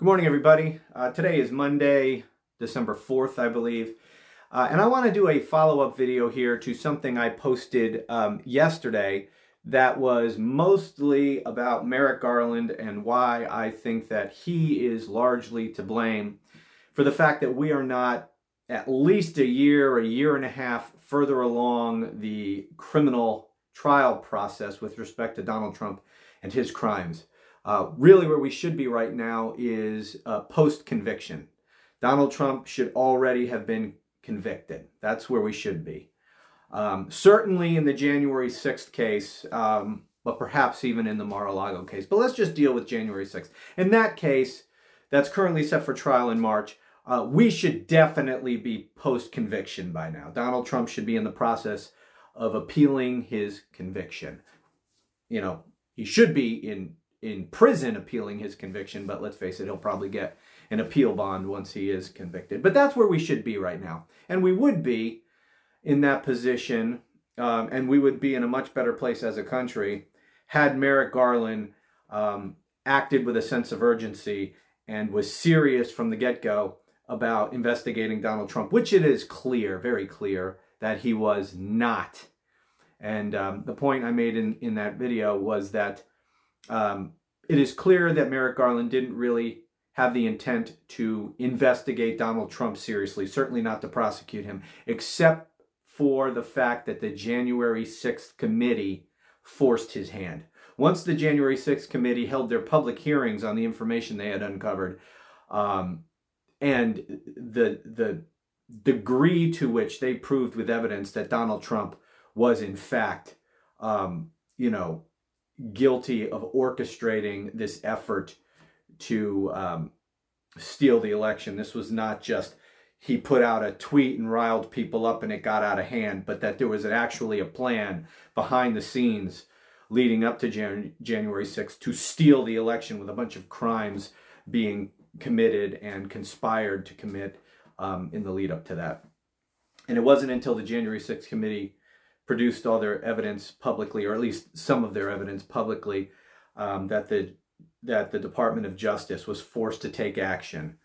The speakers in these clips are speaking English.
Good morning, everybody. Uh, today is Monday, December 4th, I believe. Uh, and I want to do a follow up video here to something I posted um, yesterday that was mostly about Merrick Garland and why I think that he is largely to blame for the fact that we are not at least a year, a year and a half further along the criminal trial process with respect to Donald Trump and his crimes. Uh, really, where we should be right now is uh, post conviction. Donald Trump should already have been convicted. That's where we should be. Um, certainly in the January 6th case, um, but perhaps even in the Mar a Lago case. But let's just deal with January 6th. In that case, that's currently set for trial in March. Uh, we should definitely be post conviction by now. Donald Trump should be in the process of appealing his conviction. You know, he should be in in prison appealing his conviction, but let's face it, he'll probably get an appeal bond once he is convicted. But that's where we should be right now. And we would be in that position, um, and we would be in a much better place as a country had Merrick Garland um, acted with a sense of urgency and was serious from the get go about investigating Donald Trump, which it is clear, very clear, that he was not. And um, the point I made in, in that video was that um, it is clear that Merrick Garland didn't really have the intent to investigate Donald Trump seriously, certainly not to prosecute him, except for the fact that the January 6th committee forced his hand. Once the January 6th committee held their public hearings on the information they had uncovered, um, and the the degree to which they proved with evidence that Donald Trump was in fact, um, you know, guilty of orchestrating this effort to um, steal the election. This was not just he put out a tweet and riled people up and it got out of hand, but that there was actually a plan behind the scenes leading up to Jan- January 6th to steal the election with a bunch of crimes being committed and conspired to commit um, in the lead up to that. And it wasn't until the January 6th committee produced all their evidence publicly, or at least some of their evidence publicly, um, that the that the Department of Justice was forced to take action.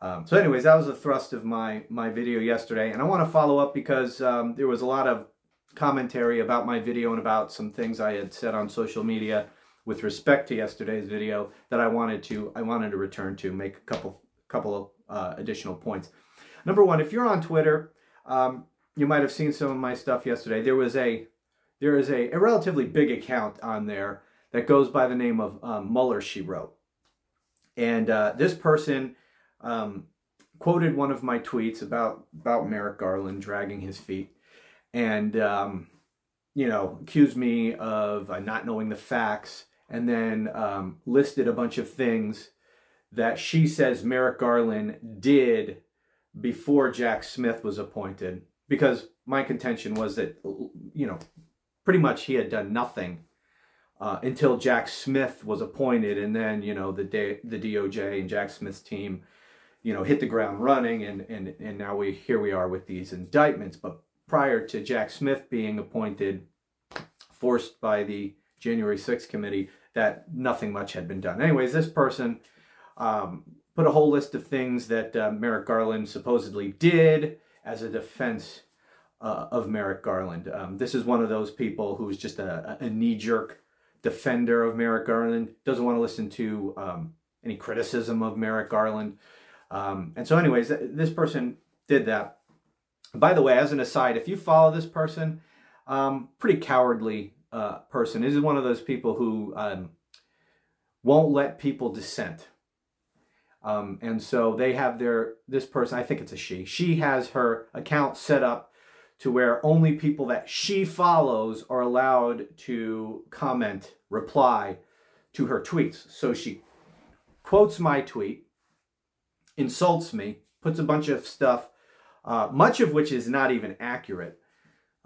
Um, so, anyways, that was the thrust of my my video yesterday, and I want to follow up because um, there was a lot of commentary about my video and about some things I had said on social media with respect to yesterday's video that I wanted to I wanted to return to make a couple couple of uh, additional points. Number one, if you're on Twitter, um, you might have seen some of my stuff yesterday. There was a there is a, a relatively big account on there that goes by the name of um, Mueller. She wrote, and uh, this person um, quoted one of my tweets about about Merrick Garland dragging his feet, and um, you know accused me of uh, not knowing the facts, and then um, listed a bunch of things that she says Merrick Garland did before Jack Smith was appointed because my contention was that you know pretty much he had done nothing uh, until Jack Smith was appointed, and then you know the day, the DOJ and Jack Smith's team, you know, hit the ground running, and and and now we here we are with these indictments. But prior to Jack Smith being appointed, forced by the January 6th committee, that nothing much had been done. Anyways, this person um, put a whole list of things that uh, Merrick Garland supposedly did as a defense uh, of Merrick Garland. Um, this is one of those people who's just a, a knee jerk defender of Merrick Garland, doesn't want to listen to um, any criticism of Merrick Garland. Um, and so, anyways, this person did that. By the way, as an aside, if you follow this person, um, pretty cowardly uh, person. This is one of those people who um, won't let people dissent. Um, and so they have their, this person, I think it's a she, she has her account set up to where only people that she follows are allowed to comment, reply to her tweets. So she quotes my tweet, insults me, puts a bunch of stuff, uh, much of which is not even accurate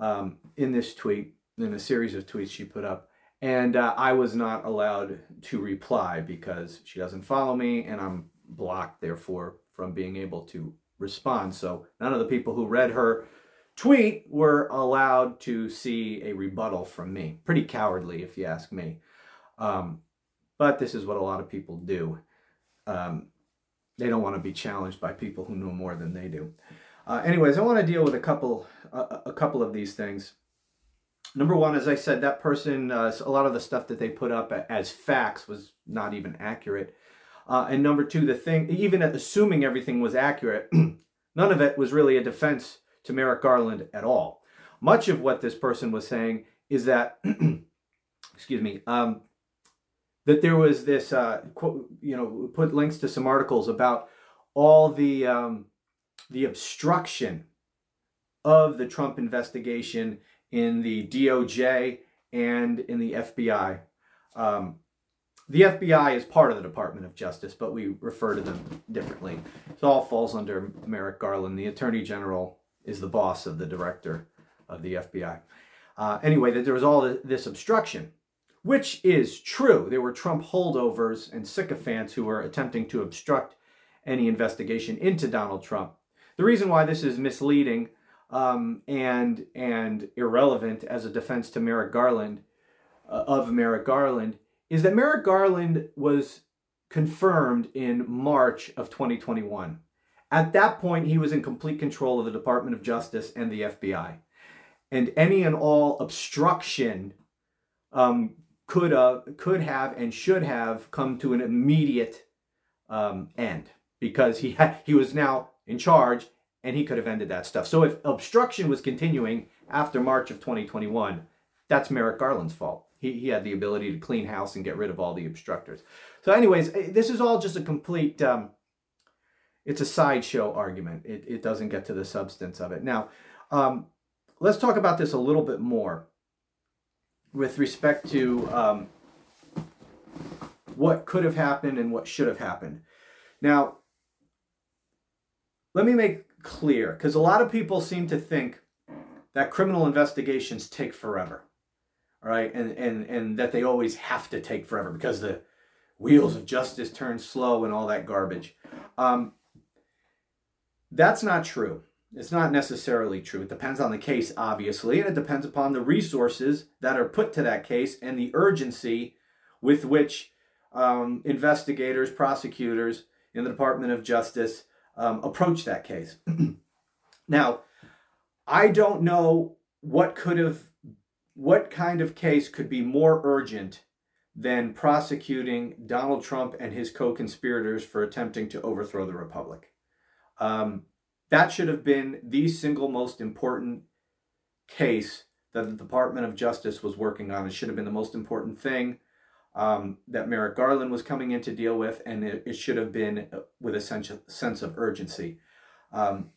um, in this tweet, in a series of tweets she put up. And uh, I was not allowed to reply because she doesn't follow me and I'm blocked, therefore, from being able to respond. So none of the people who read her tweet were allowed to see a rebuttal from me. Pretty cowardly, if you ask me. Um, but this is what a lot of people do. Um, they don't want to be challenged by people who know more than they do. Uh, anyways, I want to deal with a couple uh, a couple of these things. Number one, as I said, that person uh, a lot of the stuff that they put up as facts was not even accurate. Uh, and number two, the thing, even assuming everything was accurate, none of it was really a defense to Merrick Garland at all. Much of what this person was saying is that, excuse me, um, that there was this, uh, quote, you know, put links to some articles about all the um, the obstruction of the Trump investigation in the DOJ and in the FBI. Um, the FBI is part of the Department of Justice, but we refer to them differently. It all falls under Merrick Garland. The Attorney General is the boss of the director of the FBI. Uh, anyway, that there was all this obstruction, which is true. There were Trump holdovers and sycophants who were attempting to obstruct any investigation into Donald Trump. The reason why this is misleading um, and and irrelevant as a defense to Merrick Garland uh, of Merrick Garland is that Merrick Garland was confirmed in March of 2021. At that point, he was in complete control of the Department of Justice and the FBI. And any and all obstruction um, could, uh, could have and should have come to an immediate um, end because he, had, he was now in charge and he could have ended that stuff. So if obstruction was continuing after March of 2021, that's Merrick Garland's fault. He, he had the ability to clean house and get rid of all the obstructors. So, anyways, eh, this is all just a complete, um, it's a sideshow argument. It, it doesn't get to the substance of it. Now, um, let's talk about this a little bit more with respect to um, what could have happened and what should have happened. Now, let me make clear because a lot of people seem to think that criminal investigations take forever right? And and and that they always have to take forever because the wheels of justice turn slow and all that garbage. Um, that's not true. It's not necessarily true. It depends on the case, obviously, and it depends upon the resources that are put to that case and the urgency with which um, investigators, prosecutors in the Department of Justice um, approach that case. now, I don't know what could have what kind of case could be more urgent than prosecuting Donald Trump and his co conspirators for attempting to overthrow the Republic? Um, that should have been the single most important case that the Department of Justice was working on. It should have been the most important thing um, that Merrick Garland was coming in to deal with, and it, it should have been with a sense of, sense of urgency. Um,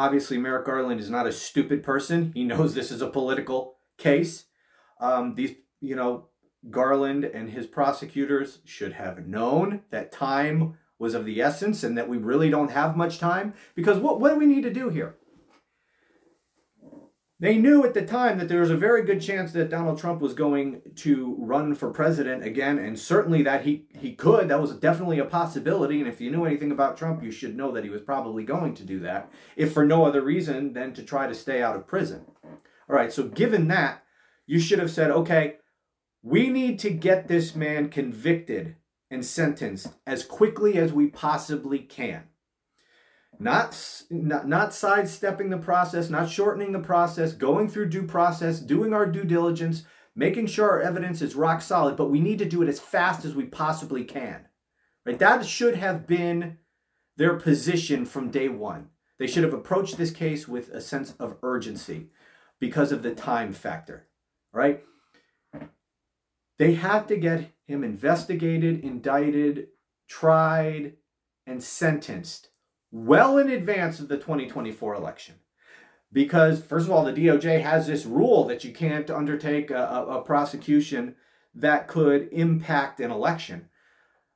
Obviously, Merrick Garland is not a stupid person. He knows this is a political case. Um, these, you know, Garland and his prosecutors should have known that time was of the essence and that we really don't have much time. Because what, what do we need to do here? They knew at the time that there was a very good chance that Donald Trump was going to run for president again, and certainly that he, he could. That was definitely a possibility. And if you knew anything about Trump, you should know that he was probably going to do that, if for no other reason than to try to stay out of prison. All right, so given that, you should have said, okay, we need to get this man convicted and sentenced as quickly as we possibly can not, not not sidestepping the process, not shortening the process, going through due process, doing our due diligence, making sure our evidence is rock solid, but we need to do it as fast as we possibly can. Right? That should have been their position from day 1. They should have approached this case with a sense of urgency because of the time factor, right? They had to get him investigated, indicted, tried, and sentenced well in advance of the 2024 election. Because, first of all, the DOJ has this rule that you can't undertake a, a, prosecution that could impact an election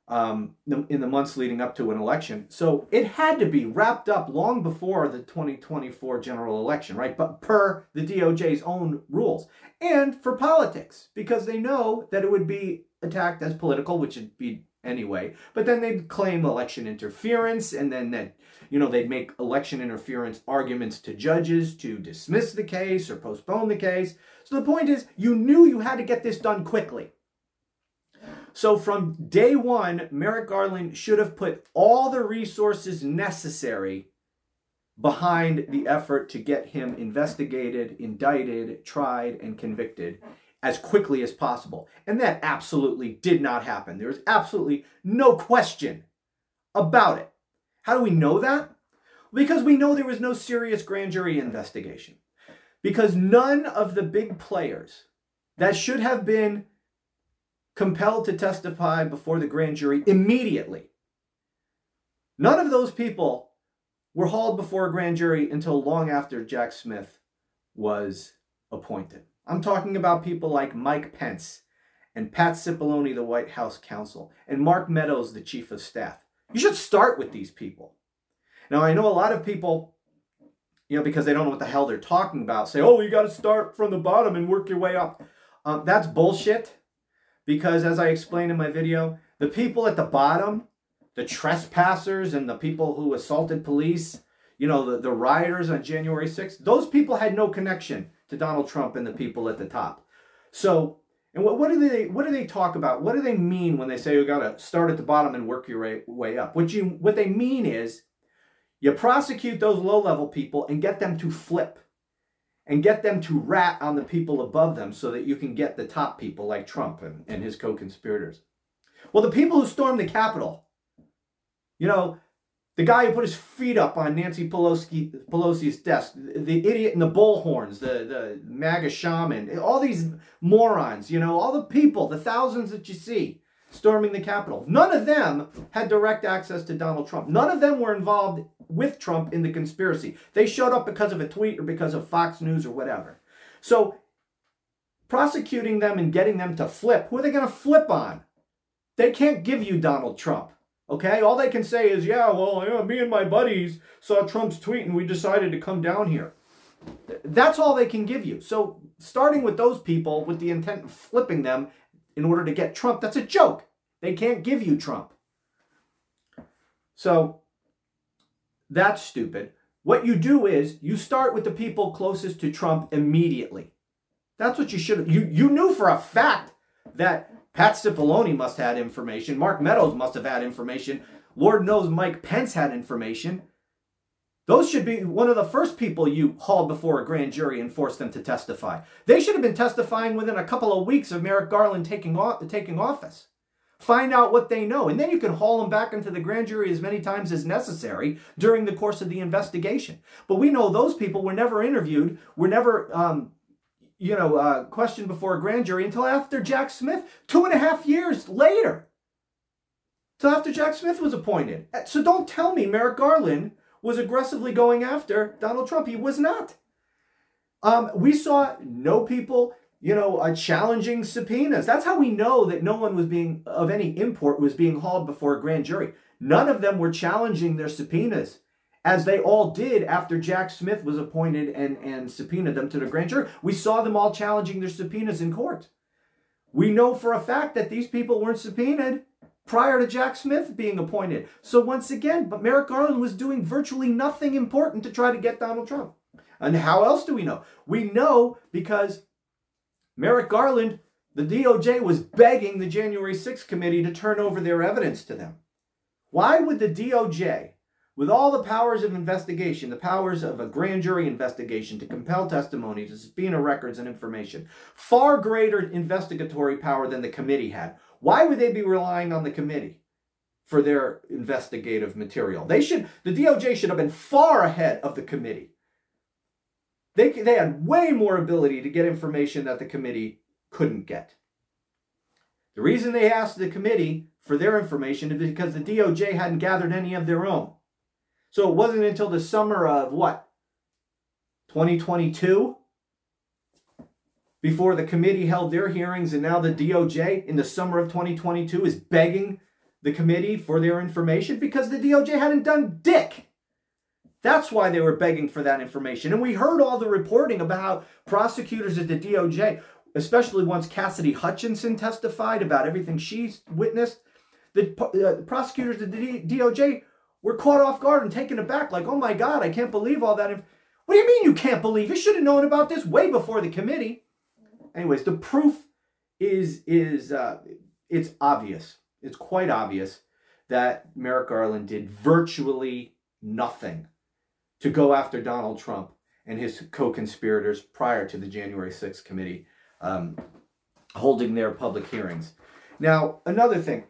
um, in the months leading up to an election. So it had to be wrapped up long before the 2024 general election, right? But per the DOJ's own rules. And for politics, because they know that it would be attacked as political, which would be anyway. But then they'd claim election interference, and then that you know they'd make election interference arguments to judges to dismiss the case or postpone the case. So the point is, you knew you had to get this done quickly. So from day one, Merrick Garland should have put all the resources necessary behind the effort to get him investigated, indicted, tried, and convicted as quickly as possible. And that absolutely did not happen. There was absolutely no question about it. How do we know that? Because we know there was no serious grand jury investigation. Because none of the big players that should have been compelled to testify before the grand jury immediately, none of those people were hauled before a grand jury until long after Jack Smith was appointed. I'm talking about people like Mike Pence and Pat Cipollone, the White House counsel, and Mark Meadows, the chief of staff. You should start with these people. Now, I know a lot of people, you know, because they don't know what the hell they're talking about, say, oh, you got to start from the bottom and work your way up. Um, that's bullshit because, as I explained in my video, the people at the bottom, the trespassers and the people who assaulted police, you know, the, the rioters on January 6th, those people had no connection to Donald Trump and the people at the top. So, and what, what do they what do they talk about? What do they mean when they say you got to start at the bottom and work your way, up? What you what they mean is you prosecute those low level people and get them to flip and get them to rat on the people above them so that you can get the top people like Trump and, and his co conspirators. Well, the people who stormed the Capitol, you know, the guy who put his feet up on Nancy Pelosi, Pelosi's desk, the idiot in the bullhorns, the, the MAGA shaman, all these morons, you know, all the people, the thousands that you see storming the Capitol. None of them had direct access to Donald Trump. None of them were involved with Trump in the conspiracy. They showed up because of a tweet or because of Fox News or whatever. So, prosecuting them and getting them to flip, who are they going to flip on? They can't give you Donald Trump. Okay? All they can say is, yeah, well, yeah, me and my buddies saw Trump's tweet and we decided to come down here. That's all they can give you. So, starting with those people with the intent of flipping them in order to get Trump, that's a joke. They can't give you Trump. So, that's stupid. What you do is you start with the people closest to Trump immediately. That's what you should you you knew for a fact that Pat Cipollone must have had information, Mark Meadows must have had information, Lord knows Mike Pence had information. Those should be one of the first people you hauled before a grand jury and forced them to testify. They should have been testifying within a couple of weeks of Merrick Garland taking, off, taking office. Find out what they know, and then you can haul them back into the grand jury as many times as necessary during the course of the investigation. But we know those people were never interviewed, were never, um, you know, uh, questioned before a grand jury until after Jack Smith, two and a half years later. Till after Jack Smith was appointed. Uh, so don't tell me Merrick Garland was aggressively going after Donald Trump. He was not. Um, we saw no people you know, uh, challenging subpoenas. That's how we know that no one was being of any import was being hauled before a grand jury. None of them were challenging their subpoenas, as they all did after Jack Smith was appointed and, and subpoenaed them to the grand jury. We saw them all challenging their subpoenas in court. We know for a fact that these people weren't subpoenaed prior to Jack Smith being appointed. So once again, but Merrick Garland was doing virtually nothing important to try to get Donald Trump. And how else do we know? We know because Merrick Garland, the DOJ was begging the January 6th committee to turn over their evidence to them. Why would the DOJ, with all the powers of investigation, the powers of a grand jury investigation to compel testimony, to subpoena records and information, far greater investigatory power than the committee had, why would they be relying on the committee? for their investigative material. They should the DOJ should have been far ahead of the committee. They, they had way more ability to get information that the committee couldn't get. The reason they asked the committee for their information is because the DOJ hadn't gathered any of their own. So it wasn't until the summer of what? 2022? Before the committee held their hearings, and now the DOJ in the summer of 2022 is begging the committee for their information because the DOJ hadn't done dick. That's why they were begging for that information. And we heard all the reporting about how prosecutors at the DOJ, especially once Cassidy Hutchinson testified about everything she's witnessed, the, uh, the prosecutors at the DOJ were caught off guard and taken aback, like, oh my God, I can't believe all that. What do you mean you can't believe? You should have known about this way before the committee. Anyways, the proof is is uh, it's obvious. It's quite obvious that Merrick Garland did virtually nothing to go after Donald Trump and his co-conspirators prior to the January 6th committee um, holding their public hearings. Now, another thing.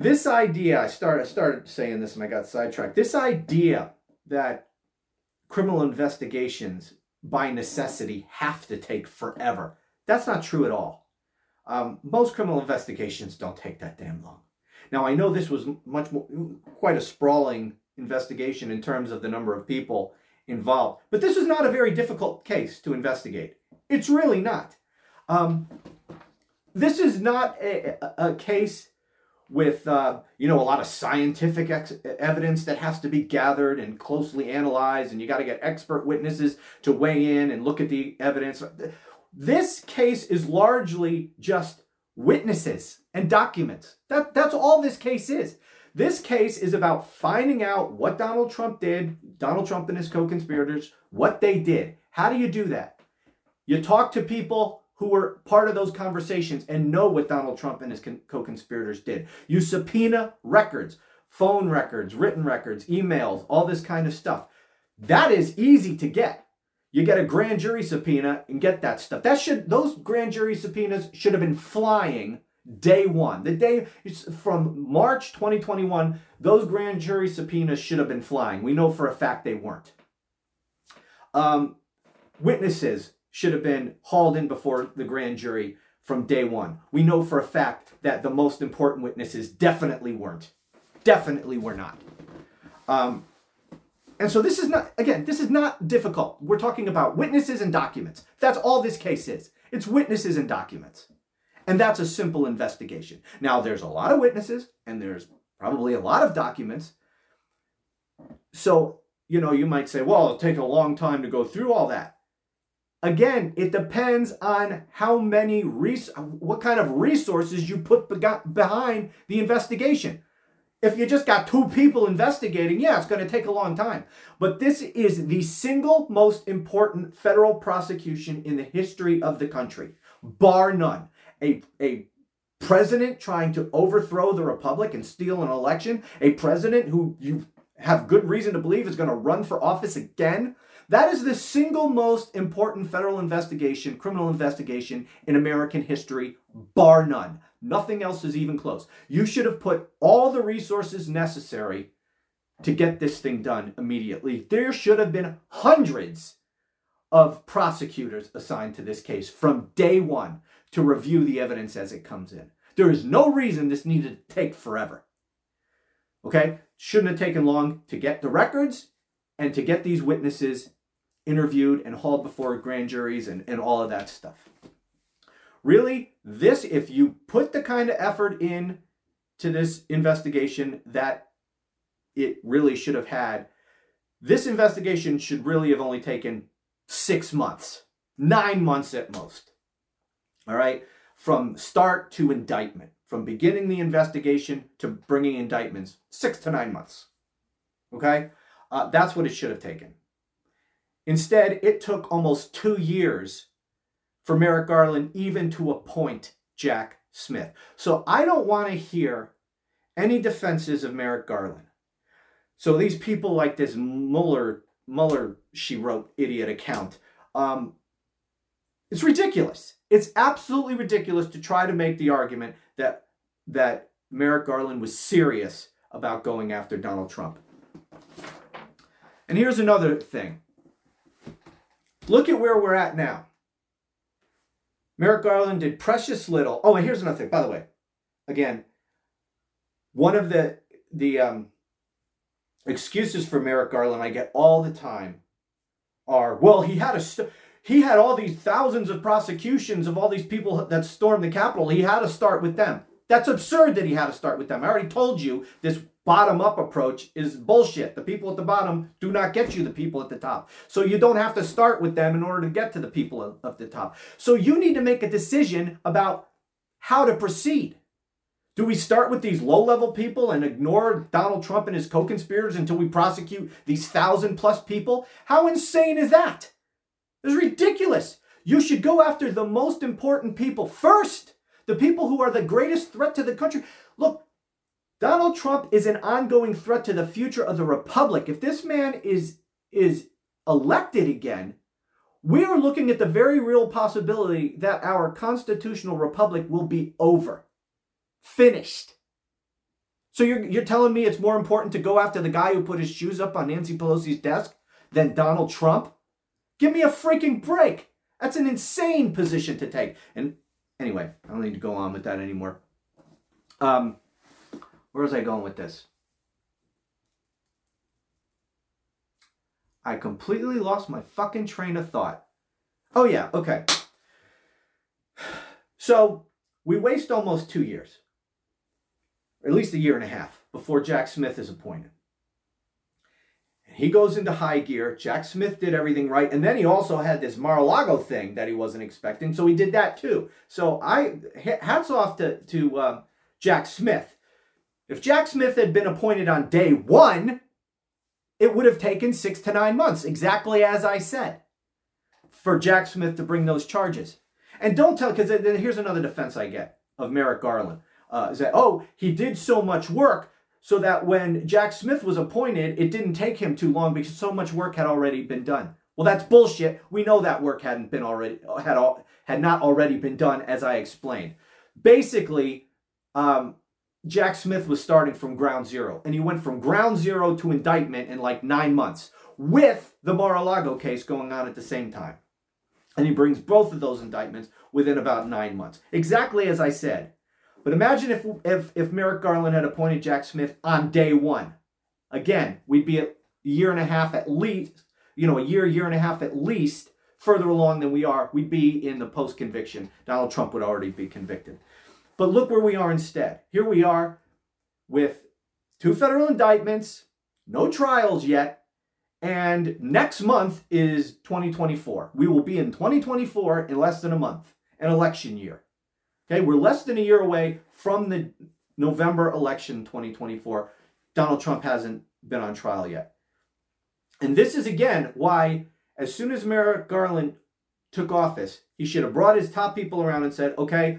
This idea, I started, I started saying this and I got sidetracked. This idea that criminal investigations by necessity have to take forever. That's not true at all. Um, most criminal investigations don't take that damn long. Now, I know this was much more, quite a sprawling investigation in terms of the number of people involved, but this was not a very difficult case to investigate. It's really not. Um, this is not a, a, a case with uh, you know a lot of scientific ex- evidence that has to be gathered and closely analyzed and you got to get expert witnesses to weigh in and look at the evidence. This case is largely just witnesses and documents. That, that's all this case is. This case is about finding out what donald trump did donald trump and his co-conspirators what they did. How do you do that? You talk to people who were part of those conversations and know what Donald Trump and his co conspirators did. You subpoena records, phone records, written records, emails, all this kind of stuff. That is easy to get. You get a grand jury subpoena and get that stuff. That should those grand jury subpoenas should have been flying day one. The day from March 2021, those grand jury subpoenas should have been flying. We know for a fact they weren't. Um, witnesses, should have been hauled in before the grand jury from day one. We know for a fact that the most important witnesses definitely weren't. Definitely were not. Um, and so this is not, again, this is not difficult. We're talking about witnesses and documents. That's all this case is. It's witnesses and documents. And that's a simple investigation. Now, there's a lot of witnesses and there's probably a lot of documents. So, you know, you might say, well, it'll take a long time to go through all that. Again, it depends on how many res- what kind of resources you put behind the investigation. If you just got two people investigating, yeah, it's going to take a long time. But this is the single most important federal prosecution in the history of the country, bar none. A, a president trying to overthrow the republic and steal an election, a president who you have good reason to believe is going to run for office again that is the single most important federal investigation, criminal investigation in American history, bar none. Nothing else is even close. You should have put all the resources necessary to get this thing done immediately. There should have been hundreds of prosecutors assigned to this case from day one to review the evidence as it comes in. There is no reason this needed to take forever. Okay? Shouldn't have taken long to get the records and to get these witnesses interviewed and hauled before grand juries and, and all of that stuff. Really, this, if you put the kind of effort in to this investigation that it really should have had, this investigation should really have only taken six months, nine months at most. All right, from start to indictment, from beginning the investigation to bringing indictments, six to nine months. Okay, uh, that's what it should have taken. Instead, it took almost two years for Merrick Garland even to appoint Jack Smith. So I don't want to hear any defenses of Merrick Garland. So these people like this Mueller, Mueller, she wrote, idiot account. Um, it's ridiculous. It's absolutely ridiculous to try to make the argument that that Merrick Garland was serious about going after Donald Trump. And here's another thing. Look at where we're at now. Merrick Garland did precious little. Oh, and here's another thing. By the way, again, one of the the um, excuses for Merrick Garland I get all the time are, well, he had a st- he had all these thousands of prosecutions of all these people that stormed the Capitol. He had to start with them. That's absurd that he had to start with them. I already told you this bottom up approach is bullshit. The people at the bottom do not get you the people at the top. So you don't have to start with them in order to get to the people at the top. So you need to make a decision about how to proceed. Do we start with these low level people and ignore Donald Trump and his co conspirators until we prosecute these thousand plus people? How insane is that? It's ridiculous. You should go after the most important people first the people who are the greatest threat to the country. Look, Donald Trump is an ongoing threat to the future of the republic. If this man is is elected again, we are looking at the very real possibility that our constitutional republic will be over. Finished. So you're, you're telling me it's more important to go after the guy who put his shoes up on Nancy Pelosi's desk than Donald Trump? Give me a freaking break. That's an insane position to take. And anyway, I don't need to go on with that anymore. Um, where was I going with this? I completely lost my fucking train of thought. Oh, yeah, okay. So we waste almost two years, or at least a year and a half, before Jack Smith is appointed. And he goes into high gear. Jack Smith did everything right. And then he also had this Mar-a-Lago thing that he wasn't expecting. So he did that too. So I hats off to, to um, Jack Smith. If Jack Smith had been appointed on day one, it would have taken six to nine months, exactly as I said, for Jack Smith to bring those charges. And don't tell, because here's another defense I get of Merrick Garland. Uh, is that, oh, he did so much work so that when Jack Smith was appointed, it didn't take him too long because so much work had already been done. Well, that's bullshit. We know that work hadn't been already had all, had not already been done, as I explained. Basically, um, Jack Smith was starting from ground zero, and he went from ground zero to indictment in like nine months, with the Mar-a-Lago case going on at the same time. And he brings both of those indictments within about nine months, exactly as I said. But imagine if, if, if Merrick Garland had appointed Jack Smith on day one. Again, we'd be a year and a half at least, you know, a year, year and a half at least further along than we are. We'd be in the post conviction. Donald Trump would already be convicted. But look where we are instead. Here we are with two federal indictments, no trials yet, and next month is 2024. We will be in 2024 in less than a month, an election year. Okay, we're less than a year away from the November election 2024. Donald Trump hasn't been on trial yet. And this is again why, as soon as Merrick Garland took office, he should have brought his top people around and said, okay,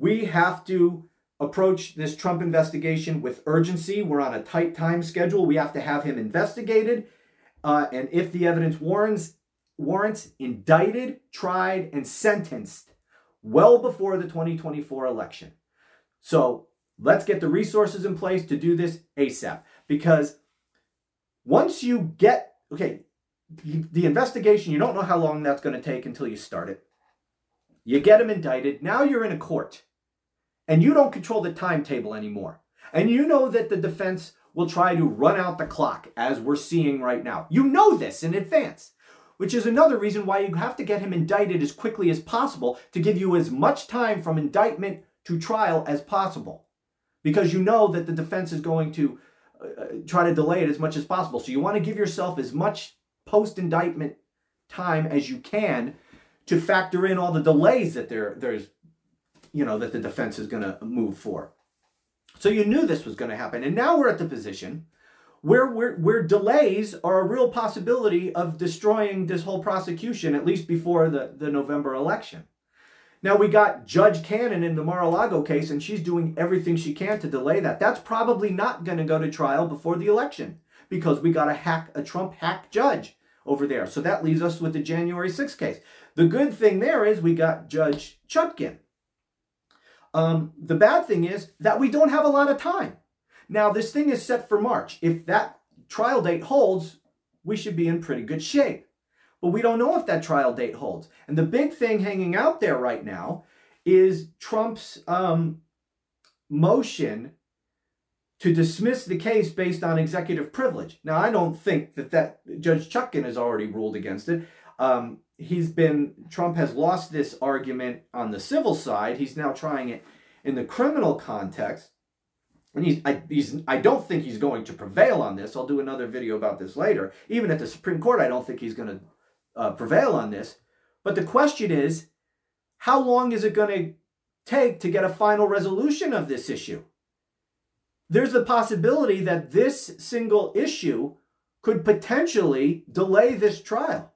we have to approach this Trump investigation with urgency. We're on a tight time schedule. We have to have him investigated. Uh, and if the evidence warrants, warrants, indicted, tried, and sentenced well before the 2024 election. So let's get the resources in place to do this ASAP. Because once you get, okay, the investigation, you don't know how long that's going to take until you start it. You get him indicted. Now you're in a court and you don't control the timetable anymore. And you know that the defense will try to run out the clock as we're seeing right now. You know this in advance which is another reason why you have to get him indicted as quickly as possible to give you as much time from indictment to trial as possible. Because you know that the defense is going to uh, try to delay it as much as possible. So you want to give yourself as much post indictment time as you can to factor in all the delays that there there's you know that the defense is going to move for. So you knew this was going to happen and now we're at the position where, where, where delays are a real possibility of destroying this whole prosecution, at least before the, the November election. Now, we got Judge Cannon in the Mar a Lago case, and she's doing everything she can to delay that. That's probably not going to go to trial before the election because we got a hack, a Trump hack judge over there. So that leaves us with the January 6th case. The good thing there is we got Judge Chutkan. Um, the bad thing is that we don't have a lot of time. Now, this thing is set for March. If that trial date holds, we should be in pretty good shape. But we don't know if that trial date holds. And the big thing hanging out there right now is Trump's um, motion to dismiss the case based on executive privilege. Now, I don't think that that Judge Chutkan has already ruled against it. Um, he's been Trump has lost this argument on the civil side. He's now trying it in the criminal context. And he's I, he's, I don't think he's going to prevail on this. I'll do another video about this later. Even at the Supreme Court, I don't think he's going to uh, prevail on this. But the question is, how long is it going to take to get a final resolution of this issue? There's the possibility that this single issue could potentially delay this trial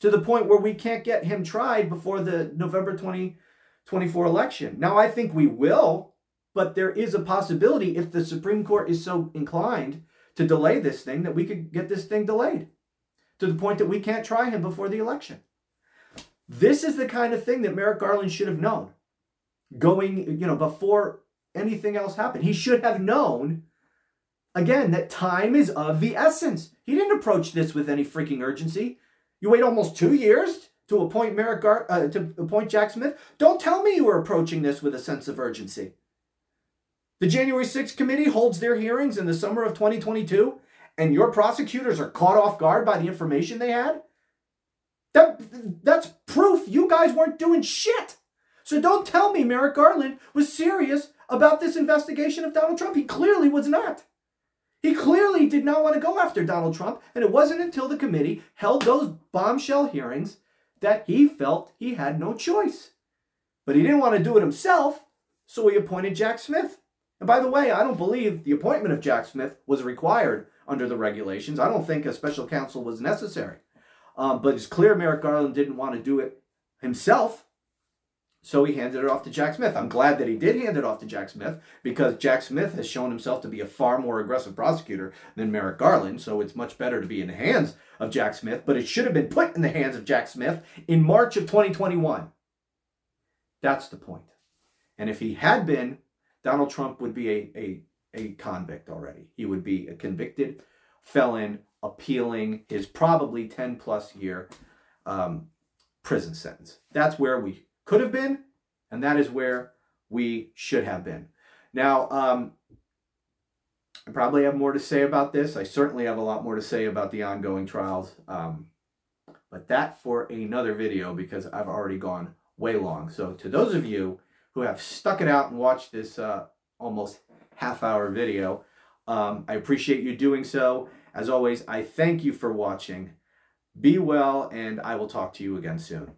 to the point where we can't get him tried before the November 2024 election. Now, I think we will, but there is a possibility if the Supreme Court is so inclined to delay this thing that we could get this thing delayed to the point that we can't try him before the election. This is the kind of thing that Merrick Garland should have known going, you know, before anything else happened. He should have known, again, that time is of the essence. He didn't approach this with any freaking urgency. You wait almost two years to appoint Merrick Gar- uh, to appoint Jack Smith. Don't tell me you were approaching this with a sense of urgency. The January 6th committee holds their hearings in the summer of 2022, and your prosecutors are caught off guard by the information they had. That, that's proof you guys weren't doing shit. So don't tell me Merrick Garland was serious about this investigation of Donald Trump. He clearly was not. He clearly did not want to go after Donald Trump, and it wasn't until the committee held those bombshell hearings that he felt he had no choice. But he didn't want to do it himself, so he appointed Jack Smith. And by the way, I don't believe the appointment of Jack Smith was required under the regulations. I don't think a special counsel was necessary. Um, but it's clear Merrick Garland didn't want to do it himself. So he handed it off to Jack Smith. I'm glad that he did hand it off to Jack Smith because Jack Smith has shown himself to be a far more aggressive prosecutor than Merrick Garland. So it's much better to be in the hands of Jack Smith, but it should have been put in the hands of Jack Smith in March of 2021. That's the point. And if he had been, Donald Trump would be a, a, a convict already. He would be a convicted felon appealing his probably 10 plus year um, prison sentence. That's where we could have been, and that is where we should have been. Now, um, I probably have more to say about this. I certainly have a lot more to say about the ongoing trials. Um, but that for another video because I've already gone way long. So to those of you who have stuck it out and watched this uh, almost half hour video, um, I appreciate you doing so. As always, I thank you for watching. Be well, and I will talk to you again soon.